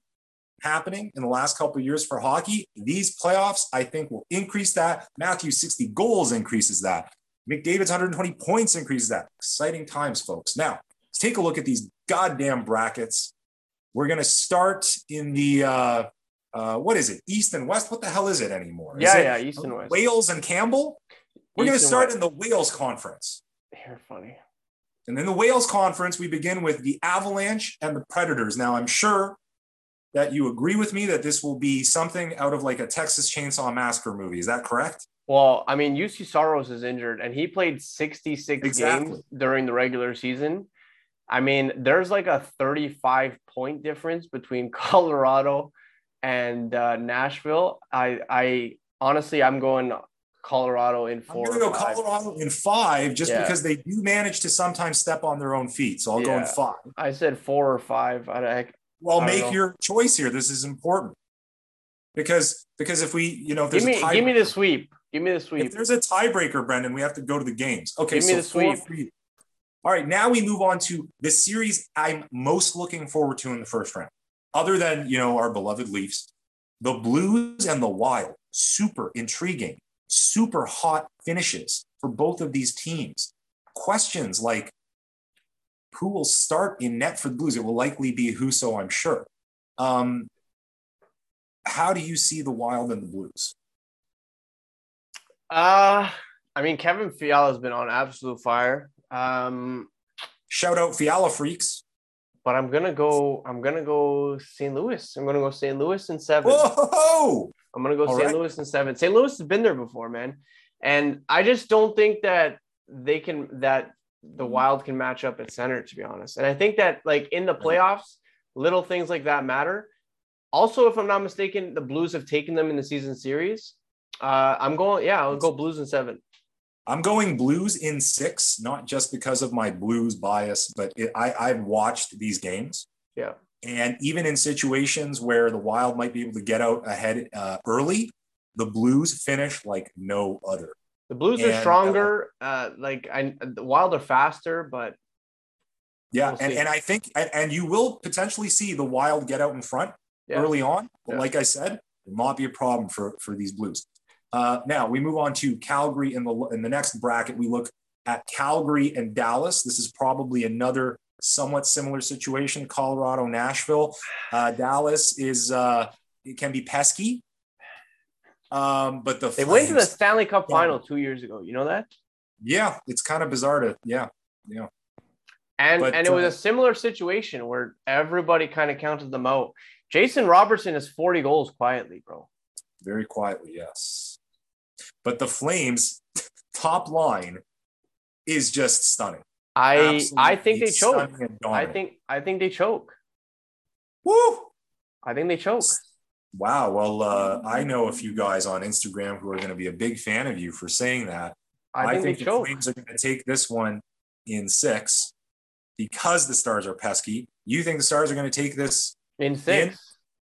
happening in the last couple of years for hockey. These playoffs, I think, will increase that. Matthews 60 goals increases that. McDavid's 120 points increases that. Exciting times, folks. Now, let's take a look at these goddamn brackets. We're going to start in the, uh, uh, what is it, East and West? What the hell is it anymore? Yeah, it yeah, East and West. Wales and Campbell? We're going to start in the Wales Conference. You're funny. And in the Wales Conference, we begin with the Avalanche and the Predators. Now, I'm sure that you agree with me that this will be something out of like a Texas Chainsaw Massacre movie. Is that correct? Well, I mean, Juuse Saros is injured and he played 66 exactly. games during the regular season. I mean, there's like a 35 point difference between Colorado and uh, Nashville. I, I honestly, I'm going Colorado in 4 I'm going to go Colorado in five just yeah. because they do manage to sometimes step on their own feet. So I'll yeah. go in five. I said four or five. I, well, I make know. your choice here. This is important because because if we, you know, if give me give me the sweep. Give me the sweep. If there's a tiebreaker, Brendan, we have to go to the games. Okay, give so the sweep. Three. All right, now we move on to the series I'm most looking forward to in the first round. Other than you know our beloved Leafs, the Blues and the Wild, super intriguing super hot finishes for both of these teams. Questions like who will start in net for the Blues? It will likely be Husso, I'm sure. Um, how do you see the Wild and the Blues? Uh, I mean, Kevin Fiala has been on absolute fire. Um, Shout out Fiala freaks. But I'm gonna go. I'm gonna go St. Louis. I'm gonna go St. Louis in seven. Whoa! I'm gonna go All St. Right. Louis in seven. St. Louis has been there before, man, and I just don't think that they can that the Wild can match up at center, to be honest. And I think that like in the playoffs, little things like that matter. Also, if I'm not mistaken, the Blues have taken them in the season series. Uh, I'm going, yeah, I'll go Blues in seven. I'm going Blues in six, not just because of my Blues bias, but it, I, I've watched these games. Yeah. And even in situations where the Wild might be able to get out ahead uh, early, the Blues finish like no other. The Blues and, are stronger. Uh, uh, like I, the Wild are faster, but yeah, we'll and, and I think and, and, you will potentially see the Wild get out in front yeah. early on. But yeah. like I said, it might be a problem for for these Blues. Uh, now we move on to Calgary in the in the next bracket. We look at Calgary and Dallas. This is probably another somewhat similar situation. Colorado, Nashville, uh, Dallas is uh, it can be pesky. Um, but the they Flames, went to the Stanley Cup yeah. final two years ago. You know that? Yeah, it's kind of bizarre to yeah, yeah. And but, and it was uh, a similar situation where everybody kind of counted them out. Jason Robertson has 40 goals quietly, bro. Very quietly, yes. But the Flames top line is just stunning. I Absolutely I think they choke. I think I think they choke. Woo! I think they choke. Wow. Well, uh, I know a few guys on Instagram who are going to be a big fan of you for saying that. I think, the choke. Flames are going to take this one in six because the Stars are pesky. You think the Stars are going to take this in six?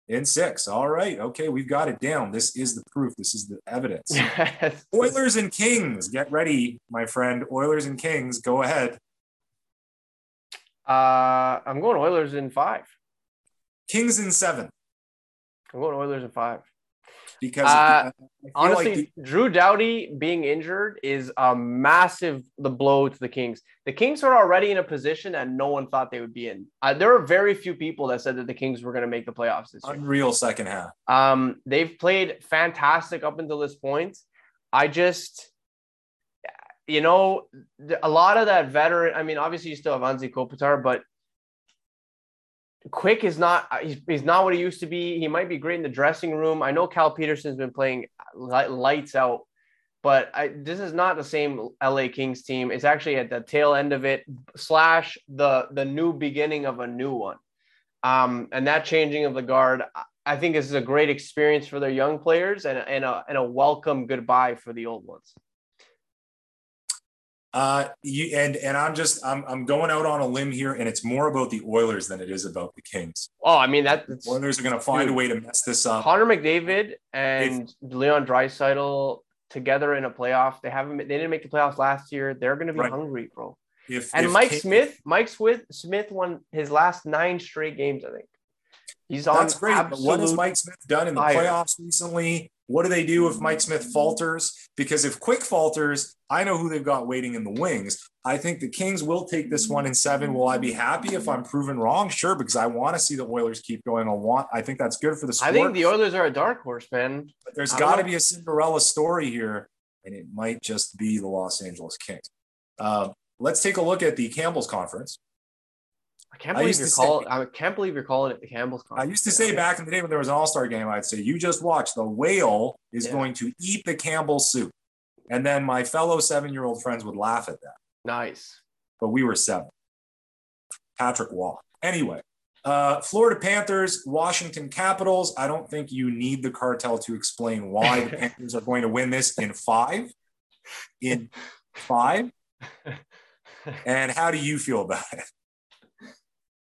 In, six. All right. Okay. We've got it down. This is the proof. This is the evidence. Yes. Oilers and Kings. Get ready, my friend. Oilers and Kings. Go ahead. Uh, I'm going Oilers in five. Kings in seven. I'm going Oilers in five. Because uh, honestly, like the- Drew Doughty being injured is a massive the blow to the Kings. The Kings are already in a position that no one thought they would be in. Uh, there are very few people that said that the Kings were going to make the playoffs this year. Unreal second half. Um, they've played fantastic up until this point. I just, you know, a lot of that veteran. I mean, obviously you still have Anze Kopitar, but Quick is not he's, he's not what he used to be. He might be great in the dressing room. I know Cal Petersen's been playing lights out, but I, this is not the same LA Kings team. It's actually at the tail end of it slash the the new beginning of a new one. Um, and that changing of the guard, I think this is a great experience for their young players and, and, a, and a welcome goodbye for the old ones. Uh, you and and I'm just I'm I'm going out on a limb here, and it's more about the Oilers than it is about the Kings. Oh, I mean that the Oilers are going to find dude, a way to mess this up. Connor McDavid and if, Leon Draisaitl together in a playoff. They haven't. They didn't make the playoffs last year. They're going to be right. hungry, bro. If, and if Mike Smith, Mike Smith, Smith won his last nine straight games. I think he's on. That's great. what has Mike Smith done in the fire. playoffs recently? What do they do if Mike Smith falters? Because if Quick falters, I know who they've got waiting in the wings. I think the Kings will take this one in seven. Will I be happy if I'm proven wrong? Sure, because I want to see the Oilers keep going. I want. I think that's good for the sport. I think the Oilers are a dark horse, man. But there's got to be a Cinderella story here, and it might just be the Los Angeles Kings. Uh, let's take a look at the Campbell's conference. I can't believe I you're calling. I can't believe you're calling it the Campbell's Conference. I used to say back in the day when there was an All Star game, I'd say, "You just watch. The whale is yeah. going to eat the Campbell soup," and then my fellow seven year old friends would laugh at that. Nice, but we were seven. Patrick Wall. Anyway, uh, Florida Panthers, Washington Capitals. I don't think you need the cartel to explain why the Panthers are going to win this in five. In five. And how do you feel about it?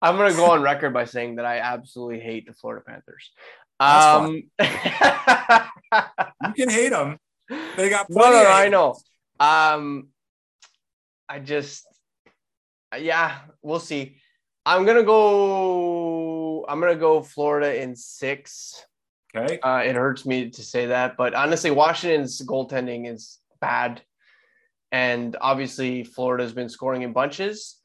I'm gonna go on record by saying that I absolutely hate the Florida Panthers. Um, you can hate them. They got no, no, no I know. Um, I just, yeah, we'll see. I'm gonna go. I'm gonna go Florida in six. Okay. Uh, it hurts me to say that, but honestly, Washington's goaltending is bad, and obviously Florida's been scoring in bunches.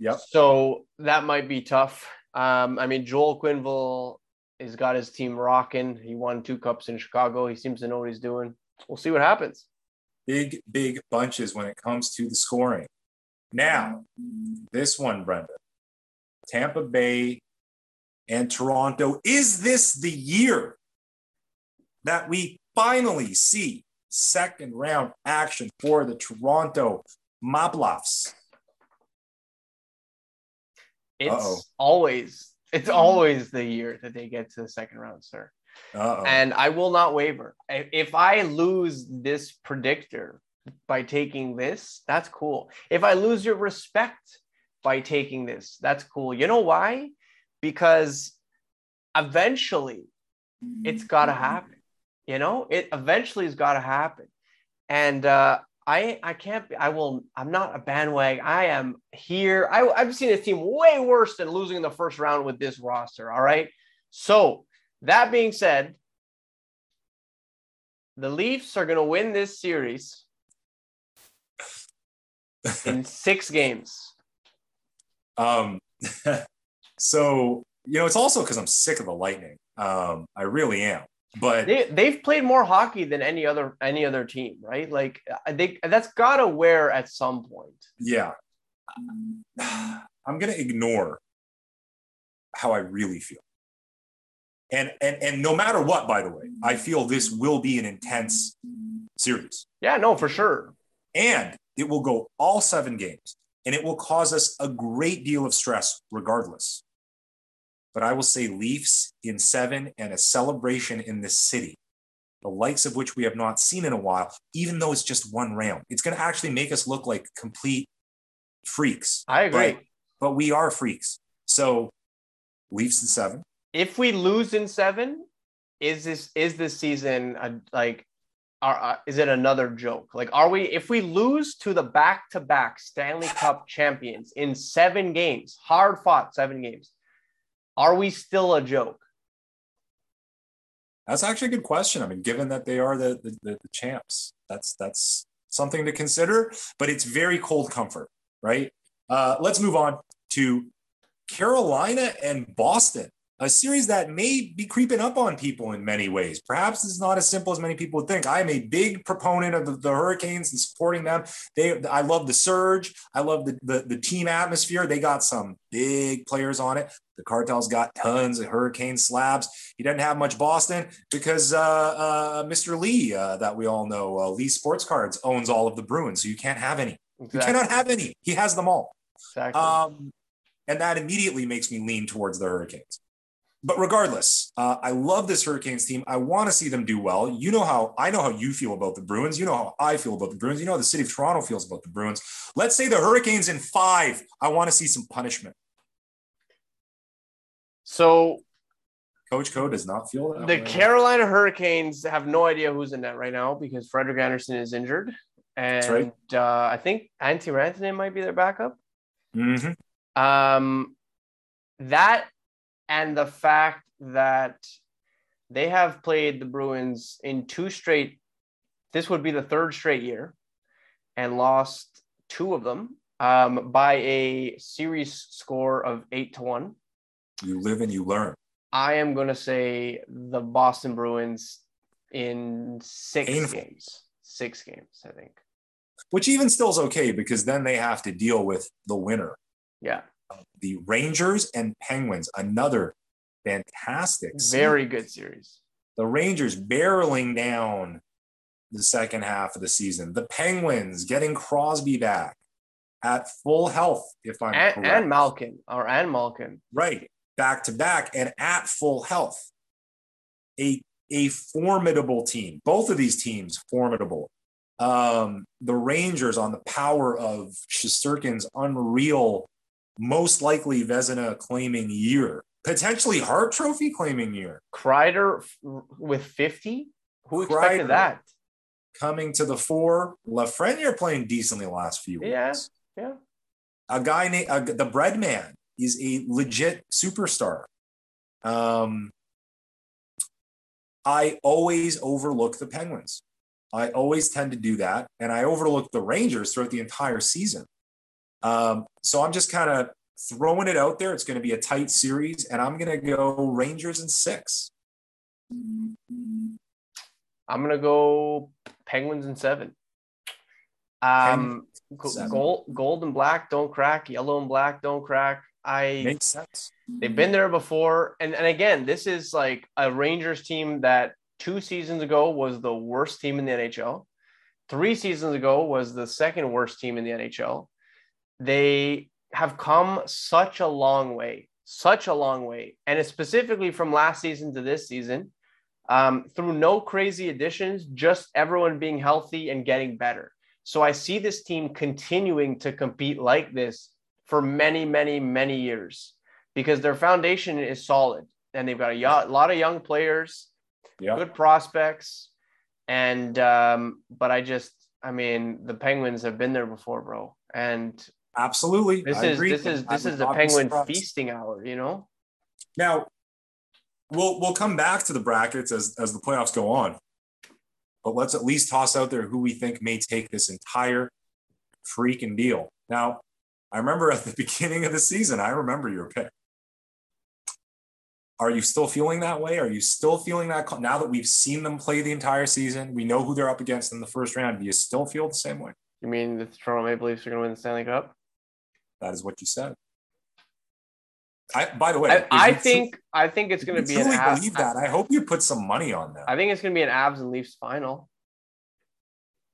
Yep. So that might be tough. Um, I mean, Joel Quenneville has got his team rocking. He won two cups in Chicago. He seems to know what he's doing. We'll see what happens. Big, big bunches when it comes to the scoring. Now, this one, Brenda. Tampa Bay and Toronto. Is this the year that we finally see second round action for the Toronto Maple Leafs? It's Uh-oh. always it's always the year that they get to the second round, sir. Uh-oh. And I will not waver. If I lose this predictor by taking this, that's cool. If I lose your respect by taking this, that's cool. You know why? Because eventually it's got to happen. You know, it eventually has got to happen. And uh, I I can't be, I will I'm not a bandwagon. I am here. I, I've seen a team way worse than losing in the first round with this roster. All right. So that being said, the Leafs are going to win this series in six games. Um, so you know, it's also because I'm sick of the Lightning. Um, I really am. But they, they've played more hockey than any other any other team, right? Like they that's gotta wear at some point. Yeah. I'm gonna ignore how I really feel. And and and no matter what, by the way, I feel this will be an intense series. Yeah, no, for sure. And it will go all seven games, and it will cause us a great deal of stress regardless. But I will say Leafs in seven and a celebration in this city, the likes of which we have not seen in a while, even though it's just one round. It's going to actually make us look like complete freaks. I agree. But, but we are freaks. So Leafs in seven. If we lose in seven, is this is this season a, like are, uh, is it another joke? Like, are we, if we lose to the back to back Stanley Cup champions in seven games, hard fought seven games, are we still a joke? That's actually a good question. I mean, given that they are the, the, the, champs, that's, that's something to consider, but it's very cold comfort, right? Uh, let's move on to Carolina and Boston a series that may be creeping up on people in many ways. Perhaps it's not as simple as many people would think. I am a big proponent of the, the Hurricanes and supporting them. They, I love the surge. I love the, the, the team atmosphere. They got some big players on it. The cartel's got tons of Hurricane slabs. He doesn't have much Boston because uh, uh, Mr. Lee, uh, that we all know, uh, Lee Sports Cards owns all of the Bruins, so you can't have any. Exactly. You cannot have any. He has them all. Exactly. Um, and that immediately makes me lean towards the Hurricanes but regardless, uh, I love this Hurricanes team. I want to see them do well. You know how I know how you feel about the Bruins. You know how I feel about the Bruins. You know how the city of Toronto feels about the Bruins. Let's say the Hurricanes in five. I want to see some punishment. So, Coach Koe does not feel that. The way. Carolina Hurricanes have no idea who's in net right now because Frederik Andersen is injured, and right. uh, I think Antti Rantanen might be their backup. Mm-hmm. Um, that and the fact that they have played the Bruins in two straight, this would be the third straight year, and lost two of them um, by a series score of eight to one. You live and you learn. I am going to say the Boston Bruins in six Painful. games. Six games, I think. Which even still is okay because then they have to deal with the winner. Yeah the Rangers and Penguins, another fantastic, very series. good series. The Rangers barreling down the second half of the season. The Penguins getting Crosby back at full health, if I'm and, correct. And Malkin, or and Malkin. Right. Back to back and at full health. A, a formidable team. Both of these teams formidable. Um, the Rangers on the power of Shesterkin's unreal most likely Vezina claiming year, potentially Hart Trophy claiming year. Kreider with 50? Who expected Kreider that? Coming to the fore. Lafreniere playing decently the last few weeks. Yeah. Yeah. A guy named uh, the bread man is a legit superstar. Um, I always overlook the Penguins. I always tend to do that. And I overlook the Rangers throughout the entire season. Um, so I'm just kind of throwing it out there. It's going to be a tight series, and I'm going to go Rangers in six. I'm going to go Penguins in seven. Um, seven. gold, gold and black don't crack. Yellow and black don't crack. I makes sense. They've been there before, and and again, this is like a Rangers team that two seasons ago was the worst team in the NHL. Three seasons ago was the second worst team in the NHL they have come such a long way, such a long way. And it's specifically from last season to this season, um, through no crazy additions, just everyone being healthy and getting better. So I see this team continuing to compete like this for many, many, many years because their foundation is solid and they've got a lot of young players, yeah. good prospects. And, um, but I just, I mean, the Penguins have been there before, bro. And Absolutely. This I is agree. this is this is the penguin feasting hour, you know? Now we'll we'll come back to the brackets as as the playoffs go on. But let's at least toss out there who we think may take this entire freaking deal. Now, I remember at the beginning of the season, I remember your pick. Are you still feeling that way? Are you still feeling that now that we've seen them play the entire season? We know who they're up against in the first round. Do you still feel the same way? You mean the Toronto Maple Leafs are going to win the Stanley Cup? That is what you said. I, by the way, I, I think tr- I think it's going to be truly an believe that. I hope you put some money on that. I think it's going to be an Avs and Leafs final.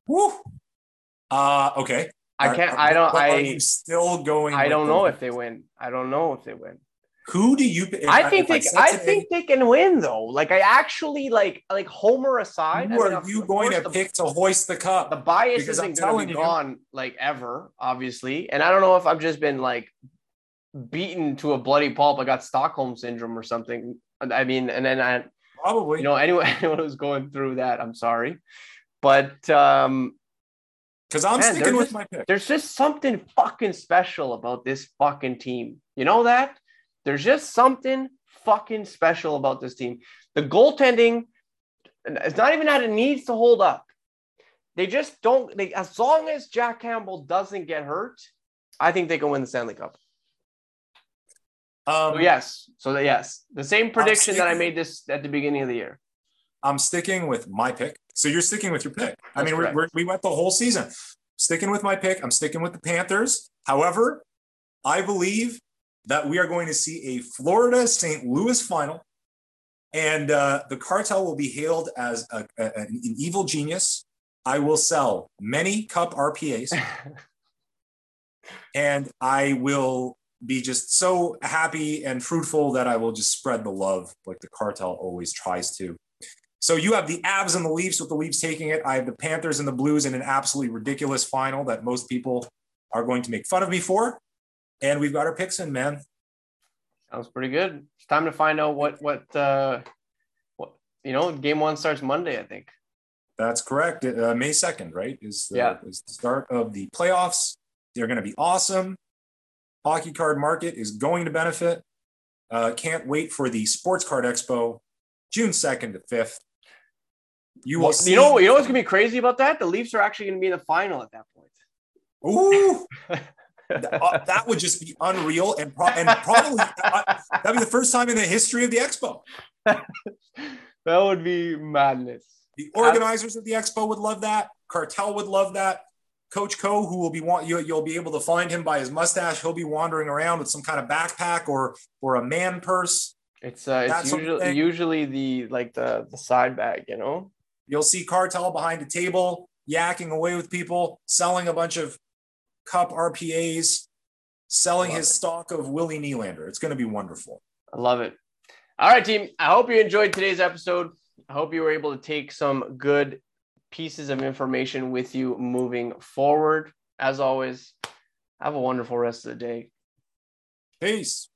Woo. Uh, okay. I can't. Are, I don't. I still going. I don't know if they win. I don't know if they win. Who do you? I think they. I, I think they can win though. Like I actually like like Homer aside. Who I mean, are you going to the, pick to hoist the cup? The bias because isn't going to be you, gone like ever, obviously. And I don't know if I've just been like beaten to a bloody pulp. I got Stockholm syndrome or something. I mean, and then I probably you know anyone anyone who's going through that, I'm sorry, but um because I'm man, sticking with just, my pick. There's just something fucking special about this fucking team. You know that? There's just something fucking special about this team. The goaltending, it's not even that it needs to hold up. They just don't. They, as long as Jack Campbell doesn't get hurt, I think they can win the Stanley Cup. Um, so yes, so the, yes, the same prediction sticking, that I made this at the beginning of the year. I'm sticking with my pick. So you're sticking with your pick. That's I mean, we're, we're, we went the whole season sticking with my pick. I'm sticking with the Panthers. However, I believe that we are going to see a Florida St. Louis final, and uh, the cartel will be hailed as a, a, an evil genius. I will sell many cup RPAs, and I will be just so happy and fruitful that I will just spread the love like the cartel always tries to. So you have the Avs and the Leafs with the Leafs taking it. I have the Panthers and the Blues in an absolutely ridiculous final that most people are going to make fun of me for. And we've got our picks in, man. Sounds pretty good. It's time to find out what what uh what you know, game one starts Monday, I think. That's correct. Uh, May 2nd, right? Is the, yeah. is the start of the playoffs. They're going to be awesome. Hockey card market is going to benefit. Uh, can't wait for the Sports Card Expo, June 2nd to 5th. You will. Well, you know. You know what's gonna be crazy about that? The Leafs are actually gonna be in the final at that point. Ooh. uh, that would just be unreal, and, pro- and probably uh, that'd be the first time in the history of the expo. that would be madness. The organizers of the expo would love that. Cartel would love that. Coach Koe, who will be want you, you'll be able to find him by his mustache. He'll be wandering around with some kind of backpack or or a man purse. It's uh, it's usually usually the like the the side bag, you know. You'll see Cartel behind a table, yakking away with people, selling a bunch of cup RPAs, selling his it. stock of Willie Nylander. It's going to be wonderful. I love it. All right, team. I hope you enjoyed today's episode. I hope you were able to take some good pieces of information with you moving forward. As always, have a wonderful rest of the day. Peace.